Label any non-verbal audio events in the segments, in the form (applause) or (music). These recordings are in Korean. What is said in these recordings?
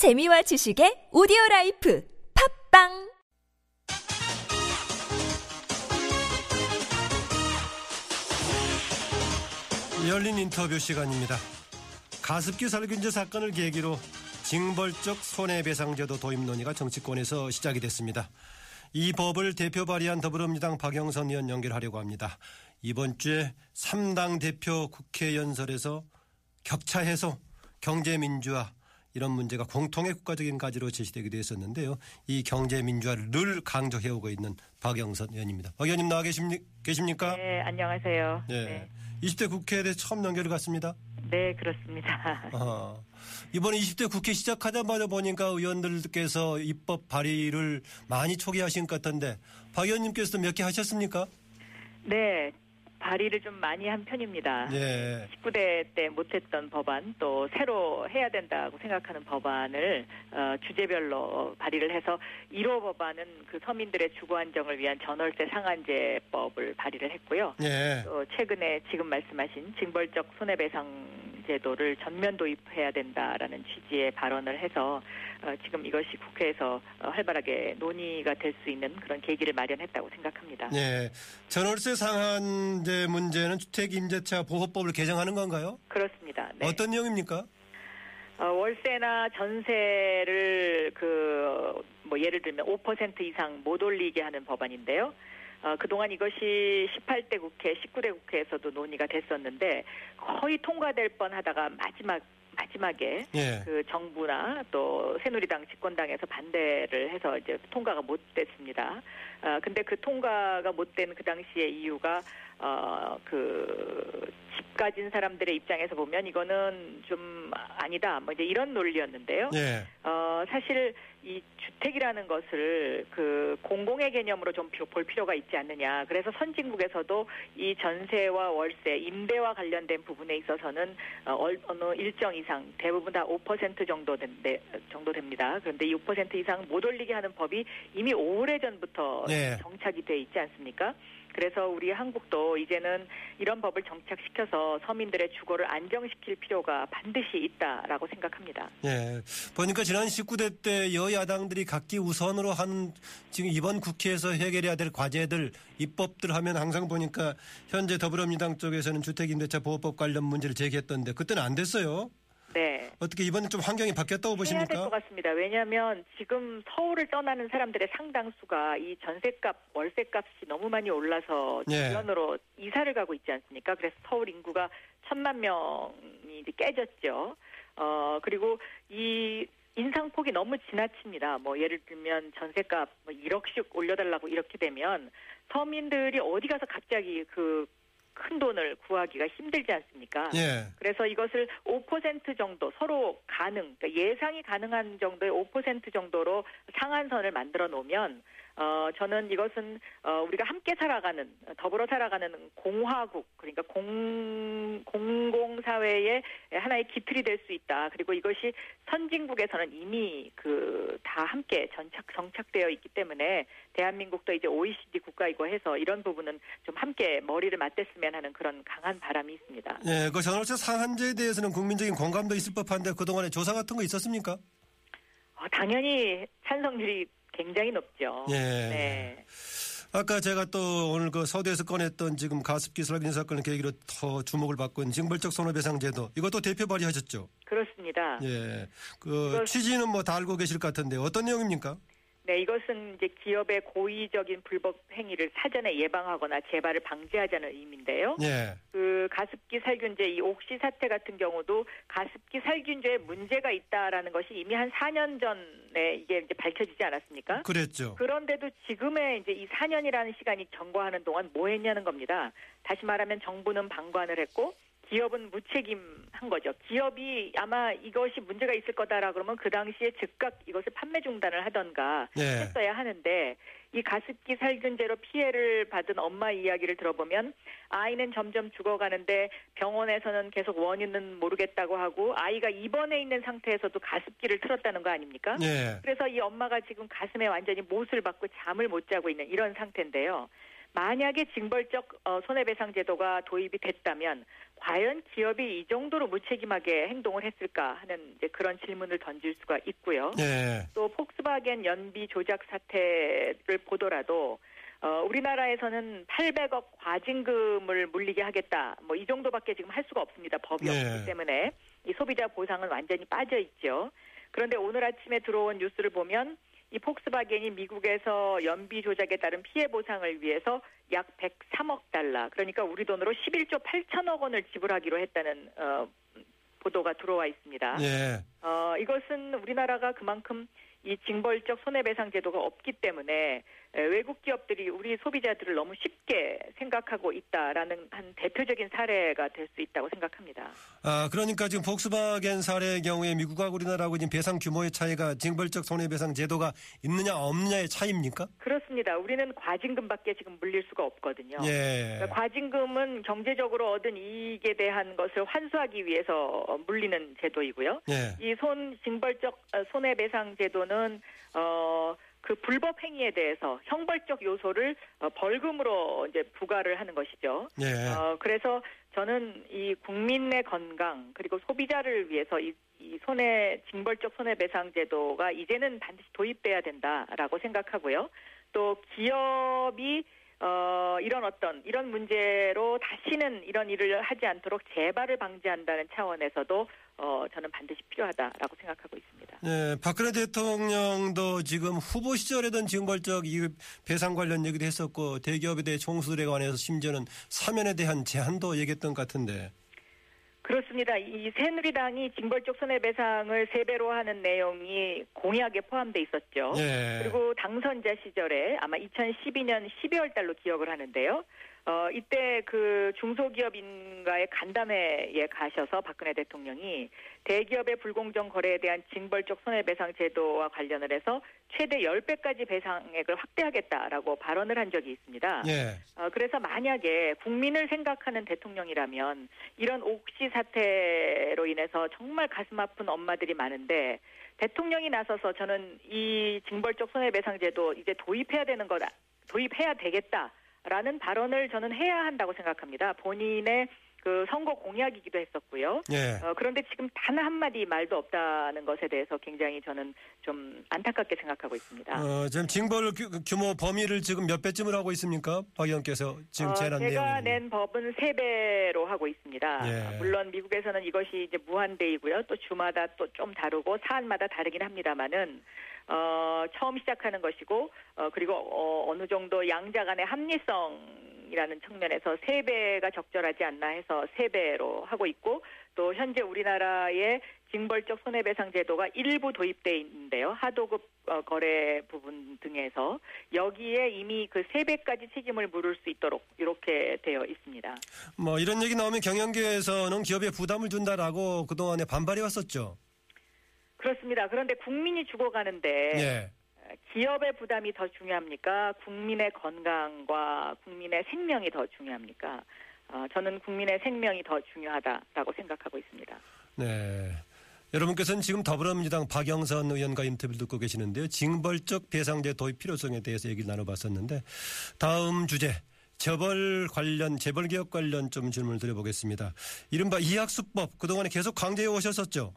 재미와 지식의 오디오 라이프 팟빵 열린 인터뷰 시간입니다. 가습기 살균제 사건을 계기로 징벌적 손해배상제도 도입 논의가 정치권에서 시작이 됐습니다. 이 법을 대표 발의한 더불어민주당 박영선 의원 연결하려고 합니다. 이번 주에 3당 대표 국회 연설에서 격차 해소, 경제 민주화 이런 문제가 공통의 국가적인 가지로 제시되기도 했었는데요. 이 경제 민주화를 늘 강조해오고 있는 박영선 의원입니다. 박 의원님 나와 계십니, 계십니까? 네, 안녕하세요. 네. 네, 20대 국회에 대해 처음 연결을 갔습니다. 네, 그렇습니다. (laughs) 어, 이번에 20대 국회 시작하자마자 보니까 의원들께서 입법 발의를 많이 초기하신 것 같던데 박 의원님께서도 몇 개 하셨습니까? 네, 발의를 좀 많이 한 편입니다. 예. 19대 때 못했던 법안 또 새로 해야 된다고 생각하는 법안을 어, 주제별로 발의를 해서 1호 법안은 그 서민들의 주거 안정을 위한 전월세 상한제법을 발의를 했고요. 예. 또 최근에 지금 말씀하신 징벌적 손해배상 제도를 전면 도입해야 된다라는 취지의 발언을 해서 어, 지금 이것이 국회에서 어, 활발하게 논의가 될 수 있는 그런 계기를 마련했다고 생각합니다. 예. 전월세 상한제 문제는 주택 임대차 보호법을 개정하는 건가요? 그렇습니다. 네. 어떤 내용입니까? 어, 월세나 전세를 그 뭐 예를 들면 5% 이상 못 올리게 하는 법안인데요. 어, 그동안 이것이 18대 국회, 19대 국회에서도 논의가 됐었는데 거의 통과될 뻔하다가 마지막 마지막에 예. 그 정부나 또 새누리당 집권당에서 반대를 해서 이제 통과가 못 됐습니다. 아 근데 그 통과가 못 된 그 당시의 이유가 어그집 가진 사람들의 입장에서 보면 이거는 좀 아니다 뭐 이제 이런 논리였는데요. 예. 어 사실 이 주택이라는 것을 그 공공의 개념으로 좀 볼 필요가 있지 않느냐. 그래서 선진국에서도 이 전세와 월세, 임대와 관련된 부분에 있어서는 어, 얼- 어느 일정 이상 대부분 다 5% 정도 된대, 정도 됩니다. 그런데 이5% 이상 못 올리게 하는 법이 이미 오래 전부터 네. 정착이 돼 있지 않습니까? 그래서 우리 한국도 이제는 이런 법을 정착시켜서 서민들의 주거를 안정시킬 필요가 반드시 있다라고 생각합니다. 예. 보니까 지난 19대 때 여야당들이 각기 우선으로 한 지금 이번 국회에서 해결해야 될 과제들 입법들 하면 항상 보니까 현재 더불어민주당 쪽에서는 주택임대차 보호법 관련 문제를 제기했던데 그때는 안 됐어요. 네. 어떻게 이번엔 좀 환경이 바뀌었다고 해야 될것 보십니까? 같습니다. 왜냐하면 지금 서울을 떠나는 사람들의 상당수가 이 전세값, 월세값이 너무 많이 올라서 예. 주변으로 이사를 가고 있지 않습니까? 그래서 서울 인구가 천만 명이 깨졌죠. 어 그리고 이 인상폭이 너무 지나칩니다. 뭐 예를 들면 전세값 뭐 1억씩 올려달라고 이렇게 되면 서민들이 어디 가서 갑자기 그 큰 돈을 구하기가 힘들지 않습니까? 예. 그래서 이것을 5% 정도 서로 가능, 그러니까 예상이 가능한 정도의 5% 정도로 상한선을 만들어 놓으면 어 저는 이것은 어 우리가 함께 살아가는 더불어 살아가는 공화국 그러니까 공 공공 사회의 하나의 기틀이 될 수 있다. 그리고 이것이 선진국에서는 이미 그 다 함께 전착 정착되어 있기 때문에 대한민국도 이제 OECD 국가이고 해서 이런 부분은 좀 함께 머리를 맞댔으면 하는 그런 강한 바람이 있습니다. 예. 그 전월세 상한제에 대해서는 국민적인 공감도 있을 법한데 그동안에 조사 같은 거 있었습니까? 어, 당연히 찬성률이 굉장히 높죠. 예. 네. 아까 제가 또 오늘 그 서두에서 꺼냈던 지금 가습기 살균 사건을 계기로 더 주목을 받고 있는 징벌적 손해배상제도 이것도 대표 발의하셨죠? 그렇습니다. 예. 그 취지는 뭐 다 알고 계실 것 같은데 어떤 내용입니까? 네, 이것은 이제 기업의 고의적인 불법 행위를 사전에 예방하거나 재발을 방지하자는 의미인데요. 예. 그 가습기 살균제 이 옥시 사태 같은 경우도 가습기 살균제에 문제가 있다라는 것이 이미 한 4년 전에 이게 이제 밝혀지지 않았습니까? 그랬죠. 그런데도 지금의 이제 이 4년이라는 시간이 경과하는 동안 뭐 했냐는 겁니다. 다시 말하면 정부는 방관을 했고 기업은 무책임한 거죠. 기업이 아마 이것이 문제가 있을 거다라 그러면 그 당시에 즉각 이것을 판매 중단을 하던가 예. 했어야 하는데 이 가습기 살균제로 피해를 받은 엄마 이야기를 들어보면 아이는 점점 죽어가는데 병원에서는 계속 원인은 모르겠다고 하고 아이가 입원해 있는 상태에서도 가습기를 틀었다는 거 아닙니까? 예. 그래서 이 엄마가 지금 가슴에 완전히 못을 받고 잠을 못 자고 있는 이런 상태인데요. 만약에 징벌적 어, 손해배상 제도가 도입이 됐다면 과연 기업이 이 정도로 무책임하게 행동을 했을까 하는 이제 그런 질문을 던질 수가 있고요. 예. 또 폭스바겐 연비 조작 사태를 보더라도 어, 우리나라에서는 800억 과징금을 물리게 하겠다. 뭐 이 정도밖에 지금 할 수가 없습니다. 법이 네. 없기 때문에 이 소비자 보상은 완전히 빠져 있죠. 그런데 오늘 아침에 들어온 뉴스를 보면 이 폭스바겐이 미국에서 연비 조작에 따른 피해 보상을 위해서 약 103억 달러, 그러니까 우리 돈으로 11조 8천억 원을 지불하기로 했다는 어, 보도가 들어와 있습니다. 예. 어, 이것은 우리나라가 그만큼 이 징벌적 손해배상 제도가 없기 때문에 에, 외국 기업들이 우리 소비자들을 너무 쉽게 생각하고 있다라는 한 대표적인 사례가 될 수 있다고 생각합니다. 아, 그러니까 지금 폭스바겐 사례의 경우에 미국과 우리나라하고 지금 배상 규모의 차이가 징벌적 손해배상 제도가 있느냐 없느냐의 차이입니까? 그렇습니다. 우리는 과징금밖에 지금 물릴 수가 없거든요. 예. 그러니까 과징금은 경제적으로 얻은 이익에 대한 것을 환수하기 위해서 물리는 제도이고요. 예. 이손 징벌적 어, 손해배상 제도는 어. 그 불법 행위에 대해서 형벌적 요소를 어, 벌금으로 이제 부과를 하는 것이죠. 예. 어, 그래서 저는 이 국민의 건강 그리고 소비자를 위해서 이, 이 손해 징벌적 손해배상 제도가 이제는 반드시 도입돼야 된다라고 생각하고요. 또 기업이 어, 이런 어떤 이런 문제로 다시는 이런 일을 하지 않도록 재발을 방지한다는 차원에서도 어, 저는 반드시 필요하다라고 생각하고 있습니다. 예, 박근혜 대통령도 지금 후보 시절에던 징벌적 이 배상 관련 얘기도 했었고 대기업에 대해 총수들에 관해서 심지어는 사면에 대한 제한도 얘기했던 것 같은데. 그렇습니다. 이 새누리당이 징벌적 손해배상을 세 배로 하는 내용이 공약에 포함돼 있었죠. 예. 그리고 당선자 시절에 아마 2012년 12월 달로 기억을 하는데요. 어, 이때 그 중소기업인가의 간담회에 가셔서 박근혜 대통령이 대기업의 불공정 거래에 대한 징벌적 손해배상 제도와 관련을 해서 최대 10배까지 배상액을 확대하겠다라고 발언을 한 적이 있습니다. 예. 어, 그래서 만약에 국민을 생각하는 대통령이라면 이런 옥시 사태로 인해서 정말 가슴 아픈 엄마들이 많은데 대통령이 나서서 저는 이 징벌적 손해배상 제도 이제 도입해야 되는 거다. 도입해야 되겠다 라는 발언을 저는 해야 한다고 생각합니다. 본인의 그 선거 공약이기도 했었고요. 예. 어, 그런데 지금 단 한 마디 말도 없다는 것에 대해서 굉장히 저는 좀 안타깝게 생각하고 있습니다. 어, 지금 징벌 규, 규모 범위를 지금 몇 배쯤을 하고 있습니까? 박 의원께서 지금 어, 제안 제가 내용이. 낸 법은 세 배로 하고 있습니다. 예. 물론 미국에서는 이것이 이제 무한대이고요. 또 주마다 또 좀 다르고 사안마다 다르긴 합니다만은 어, 처음 시작하는 것이고 어, 그리고 어, 어느 정도 양자 간의 합리성이라는 측면에서 세 배가 적절하지 않나 해서 세 배로 하고 있고 또 현재 우리나라의 징벌적 손해배상 제도가 일부 도입돼 있는데요. 하도급 어, 거래 부분 등에서 여기에 이미 그 세 배까지 책임을 물을 수 있도록 이렇게 되어 있습니다. 뭐 이런 얘기 나오면 경영계에서는 기업에 부담을 준다라고 그동안에 반발해 왔었죠. 그렇습니다. 그런데 국민이 죽어가는데 예. 기업의 부담이 더 중요합니까? 국민의 건강과 국민의 생명이 더 중요합니까? 어, 저는 국민의 생명이 더 중요하다라고 생각하고 있습니다. 네. 여러분께서는 지금 더불어민주당 박영선 의원과 인터뷰를 듣고 계시는데요. 징벌적 배상제 도입 필요성에 대해서 얘기를 나눠봤었는데 다음 주제 재벌 관련 재벌 개혁 관련 좀 질문을 드려보겠습니다. 이른바 이학수법 그동안에 계속 강조해 오셨었죠.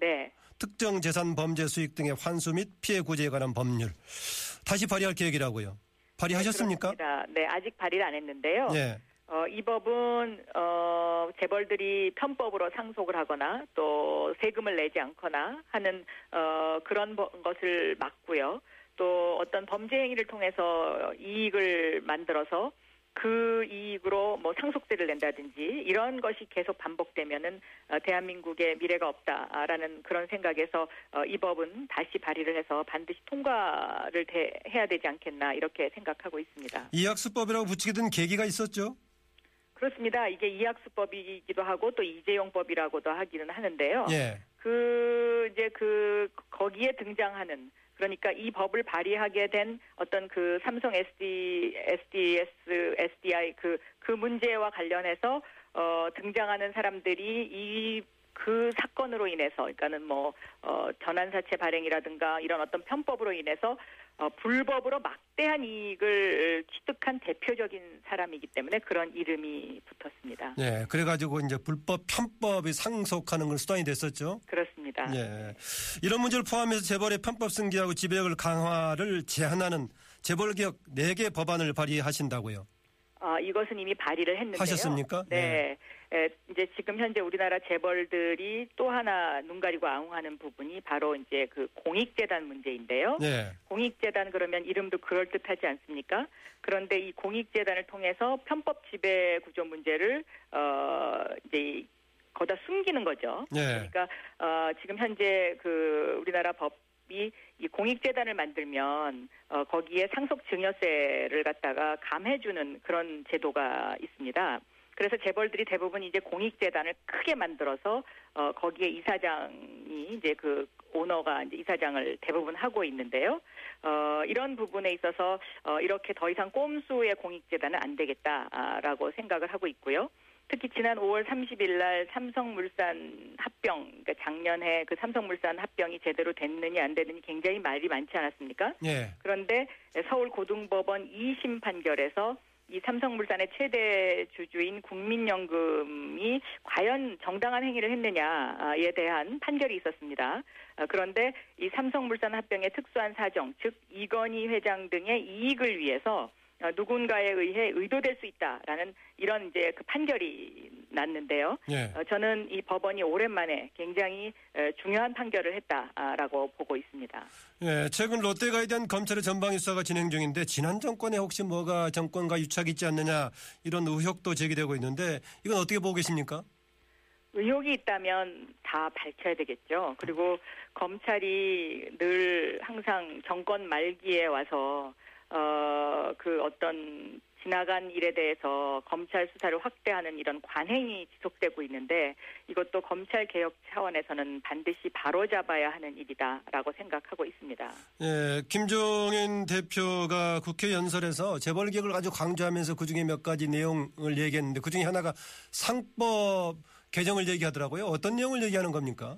네. 특정 재산 범죄 수익 등의 환수 및 피해 구제에 관한 법률 다시 발의할 계획이라고요. 발의하셨습니까? 그렇습니다. 네, 아직 발의를 안 했는데요. 예. 어, 이 법은 어, 재벌들이 편법으로 상속을 하거나 또 세금을 내지 않거나 하는 어, 그런 버- 것을 막고요. 또 어떤 범죄 행위를 통해서 이익을 만들어서 그 이익으로 뭐 상속세를 낸다든지 이런 것이 계속 반복되면은 어, 대한민국의 미래가 없다라는 그런 생각에서 어, 이 법은 다시 발의를 해서 반드시 통과를 돼- 해야 되지 않겠나 이렇게 생각하고 있습니다. 이학수법이라고 붙이게 된 계기가 있었죠. 그렇습니다. 이게 이학수법이기도 하고 또 이재용법이라고도 하기는 하는데요. 예. 그 이제 그 거기에 등장하는 그러니까 이 법을 발의하게 된 어떤 그 삼성 SD, SDS, SDI 그 그 문제와 관련해서 어 등장하는 사람들이 이 그 사건으로 인해서 그러니까는 뭐 어, 전환사채 발행이라든가 이런 어떤 편법으로 인해서 어, 불법으로 막대한 이익을 취득한 대표적인 사람이기 때문에 그런 이름이 붙었습니다. 예, 그래가지고 이제 불법 편법이 상속하는 걸 수단이 됐었죠. 그렇습니다. 예, 이런 문제를 포함해서 재벌의 편법 승계하고 지배력을 강화를 제한하는 재벌개혁 4개 법안을 발의하신다고요. 아, 이것은 이미 발의를 했는데요. 하셨습니까? 네. 에, 이제 지금 현재 우리나라 재벌들이 또 하나 눈 가리고 아웅하는 부분이 바로 이제 그 공익재단 문제인데요. 네. 공익재단 그러면 이름도 그럴듯하지 않습니까? 그런데 이 공익재단을 통해서 편법 지배 구조 문제를 어 이제 거다 숨기는 거죠. 네. 그러니까 어 지금 현재 그 우리나라 법 이 이 공익재단을 만들면 어 거기에 상속 증여세를 갖다가 감해주는 그런 제도가 있습니다. 그래서 재벌들이 대부분 이제 공익재단을 크게 만들어서 어 거기에 이사장이 이제 그 오너가 이제 이사장을 대부분 하고 있는데요. 어 이런 부분에 있어서 어 이렇게 더 이상 꼼수의 공익재단은 안 되겠다라고 생각을 하고 있고요. 특히 지난 5월 30일 날 삼성물산 합병, 그러니까 작년에 그 삼성물산 합병이 제대로 됐느냐 안 됐느냐 굉장히 말이 많지 않았습니까? 예. 그런데 서울 고등법원 2심 판결에서 이 삼성물산의 최대 주주인 국민연금이 과연 정당한 행위를 했느냐에 대한 판결이 있었습니다. 아, 그런데 이 삼성물산 합병의 특수한 사정, 즉 이건희 회장 등의 이익을 위해서 어, 누군가에 의해 의도될 수 있다라는 이런 이제 그 판결이 났는데요. 예. 어, 저는 이 법원이 오랜만에 굉장히 에, 중요한 판결을 했다라고 보고 있습니다. 예, 최근 롯데가에 대한 검찰의 전방 수사가 진행 중인데 지난 정권에 혹시 뭐가 정권과 유착이 있지 않느냐 이런 의혹도 제기되고 있는데 이건 어떻게 보고 계십니까? 의혹이 있다면 다 밝혀야 되겠죠. 그리고 검찰이 늘 항상 정권 말기에 와서 어, 그 어떤 지나간 일에 대해서 검찰 수사를 확대하는 이런 관행이 지속되고 있는데 이것도 검찰 개혁 차원에서는 반드시 바로잡아야 하는 일이다라고 생각하고 있습니다. 예, 김종인 대표가 국회 연설에서 재벌 개혁을 아주 강조하면서 그중에 몇 가지 내용을 얘기했는데 그중에 하나가 상법 개정을 얘기하더라고요. 어떤 내용을 얘기하는 겁니까?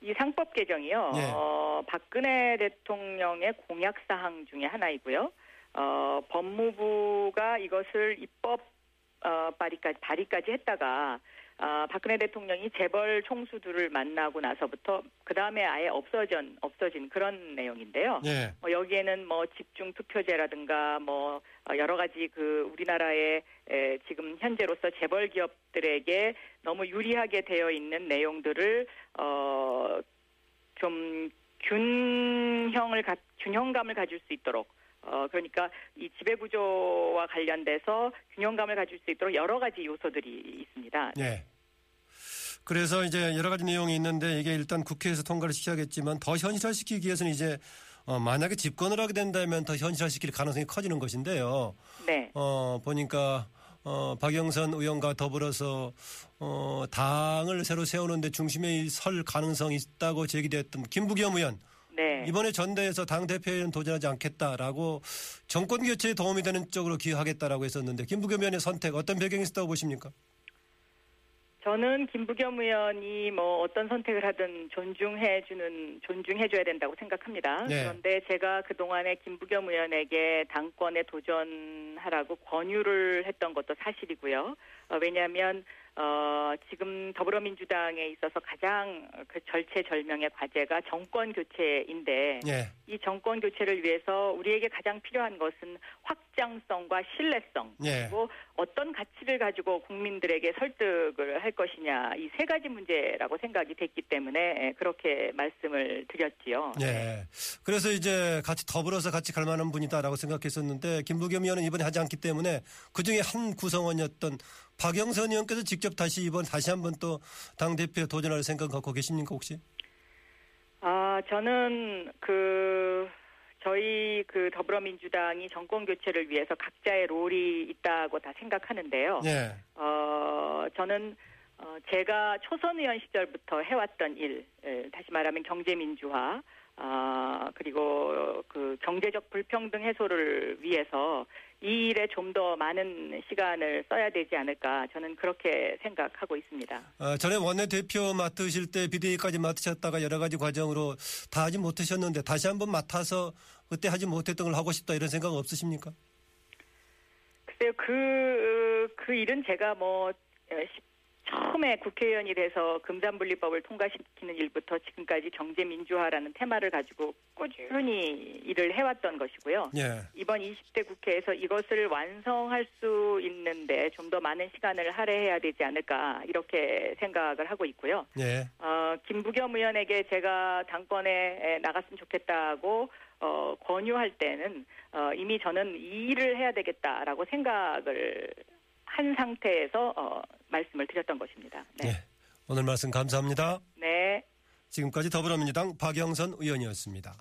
이 상법 개정이요. 예. 어, 박근혜 대통령의 공약 사항 중에 하나이고요. 어, 법무부가 이것을 입법 어, 발의까지 발의까지 했다가 아, 박근혜 대통령이 재벌 총수들을 만나고 나서부터 그 다음에 아예 없어진 없어진 그런 내용인데요. 예. 뭐 여기에는 뭐 집중 투표제라든가 뭐 어, 여러 가지 그 우리나라의 에, 지금 현재로서 재벌 기업들에게 너무 유리하게 되어 있는 내용들을 어좀 균형을 가, 균형감을 가질 수 있도록 어 그러니까 이 지배 구조와 관련돼서 균형감을 가질 수 있도록 여러 가지 요소들이 있습니다. 예. 그래서 이제 여러 가지 내용이 있는데 이게 일단 국회에서 통과를 시켜야겠지만 더 현실화시키기 위해서는 이제 어, 만약에 집권을 하게 된다면 더 현실화시킬 가능성이 커지는 것인데요. 네. 어, 보니까 어, 박영선 의원과 더불어서 어, 당을 새로 세우는데 중심에 설 가능성이 있다고 제기됐던 김부겸 의원 네. 이번에 전대에서 당 대표에는 도전하지 않겠다라고 정권 교체에 도움이 되는 쪽으로 기여하겠다라고 했었는데 김부겸 의원의 선택 어떤 배경이 있었다고 보십니까? 저는 김부겸 의원이 뭐 어떤 선택을 하든 존중해 주는 존중해 줘야 된다고 생각합니다. 네. 그런데 제가 그 동안에 김부겸 의원에게 당권에 도전하라고 권유를 했던 것도 사실이고요. 어, 왜냐하면 어, 지금 더불어민주당에 있어서 가장 그 절체절명의 과제가 정권 교체인데 예. 이 정권 교체를 위해서 우리에게 가장 필요한 것은 확 장성과 신뢰성 예. 그리고 어떤 가치를 가지고 국민들에게 설득을 할 것이냐 이 세 가지 문제라고 생각이 됐기 때문에 그렇게 말씀을 드렸지요. 예. 그래서 이제 같이 더불어서 같이 갈 만한 분이다라고 생각했었는데 김부겸 의원은 이번에 하지 않기 때문에 그 중에 한 구성원이었던 박영선 의원께서 직접 다시 이번 다시 한번 또 당 대표에 도전할 생각 갖고 계십니까 혹시? 아 저는 그 저희 그 더불어민주당이 정권 교체를 위해서 각자의 롤이 있다고 다 생각하는데요. 예. 어, 저는 어, 제가 초선 의원 시절부터 해왔던 일, 에, 다시 말하면 경제민주화, 아, 그리고 그 경제적 불평등 해소를 위해서 이 일에 좀 더 많은 시간을 써야 되지 않을까 저는 그렇게 생각하고 있습니다. 어, 전에 원내대표 맡으실 때 비대위까지 맡으셨다가 여러 가지 과정으로 다 하지 못하셨는데 다시 한번 맡아서 그때 하지 못했던 걸 하고 싶다 이런 생각 없으십니까? 글쎄요, 그, 그 일은 제가 뭐, 처음에 국회의원이 돼서 금산분리법을 통과시키는 일부터 지금까지 경제민주화라는 테마를 가지고 꾸준히 일을 해왔던 것이고요. 예. 이번 20대 국회에서 이것을 완성할 수 있는데 좀 더 많은 시간을 할애해야 되지 않을까 이렇게 생각을 하고 있고요. 예. 어, 김부겸 의원에게 제가 당권에 나갔으면 좋겠다고 어, 권유할 때는 어, 이미 저는 이 일을 해야 되겠다라고 생각을 한 상태에서 어, 말씀을 드렸던 것입니다. 네. 예. 오늘 말씀 감사합니다. 네. 지금까지 더불어민주당 박영선 의원이었습니다.